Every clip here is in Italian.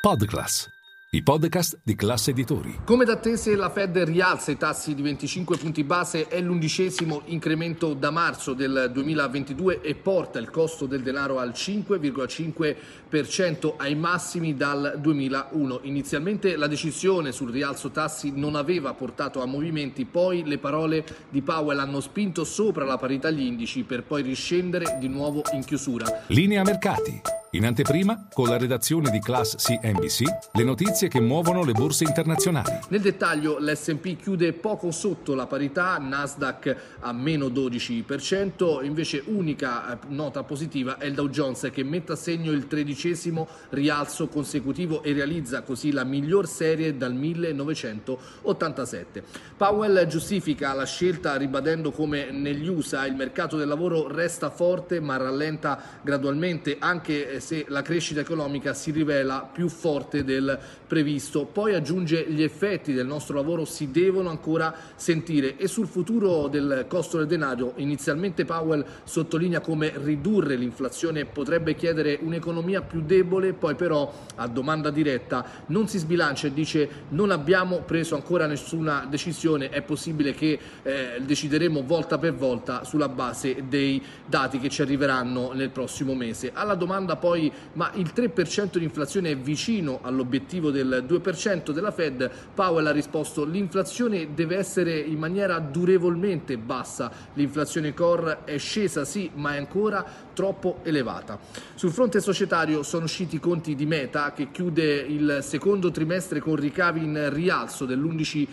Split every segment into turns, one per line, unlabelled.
Podclass, i podcast di classe editori.
Come da attese la Fed rialza i tassi di 25 punti base, è l'undicesimo incremento da marzo del 2022 e porta il costo del denaro al 5,5% ai massimi dal 2001. Inizialmente la decisione sul rialzo tassi non aveva portato a movimenti, poi le parole di Powell hanno spinto sopra la parità gli indici per poi riscendere di nuovo in chiusura.
Linea mercati. In anteprima, con la redazione di Class CNBC, le notizie che muovono le borse internazionali.
Nel dettaglio l'S&P chiude poco sotto la parità, Nasdaq a meno 12%, invece unica eh, nota positiva è il Dow Jones che mette a segno il tredicesimo rialzo consecutivo e realizza così la miglior serie dal 1987. Powell giustifica la scelta ribadendo come negli USA il mercato del lavoro resta forte ma rallenta gradualmente anche se la crescita economica si rivela più forte del previsto. Poi aggiunge gli effetti del nostro lavoro si devono ancora sentire e sul futuro del costo del denaro inizialmente Powell sottolinea come ridurre l'inflazione potrebbe chiedere un'economia più debole, poi però a domanda diretta non si sbilancia e dice non abbiamo preso ancora nessuna decisione, è possibile che eh, decideremo volta per volta sulla base dei dati che ci arriveranno nel prossimo mese. Alla domanda poi poi ma il 3% di inflazione è vicino all'obiettivo del 2% della Fed, Powell ha risposto l'inflazione deve essere in maniera durevolmente bassa, l'inflazione core è scesa sì ma è ancora troppo elevata. Sul fronte societario sono usciti i conti di Meta che chiude il secondo trimestre con ricavi in rialzo dell'11%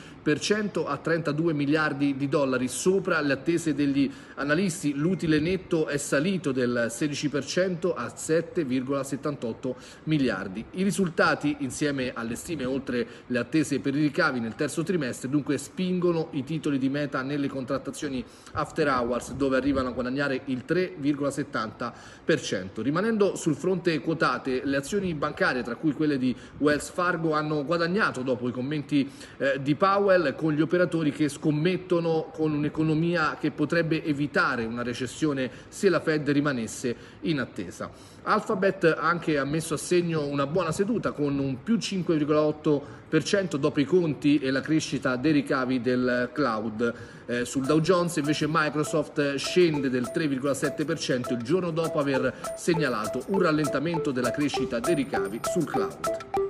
a 32 miliardi di dollari, sopra le attese degli analisti l'utile netto è salito del 16% a 7 7,78 miliardi. I risultati, insieme alle stime oltre le attese per i ricavi nel terzo trimestre, dunque spingono i titoli di meta nelle contrattazioni after hours, dove arrivano a guadagnare il 3,70%. Rimanendo sul fronte quotate, le azioni bancarie, tra cui quelle di Wells Fargo, hanno guadagnato dopo i commenti eh, di Powell con gli operatori che scommettono con un'economia che potrebbe evitare una recessione se la Fed rimanesse in attesa. Alphabet anche ha messo a segno una buona seduta con un più 5,8% dopo i conti e la crescita dei ricavi del cloud. Eh, sul Dow Jones invece Microsoft scende del 3,7% il giorno dopo aver segnalato un rallentamento della crescita dei ricavi sul cloud.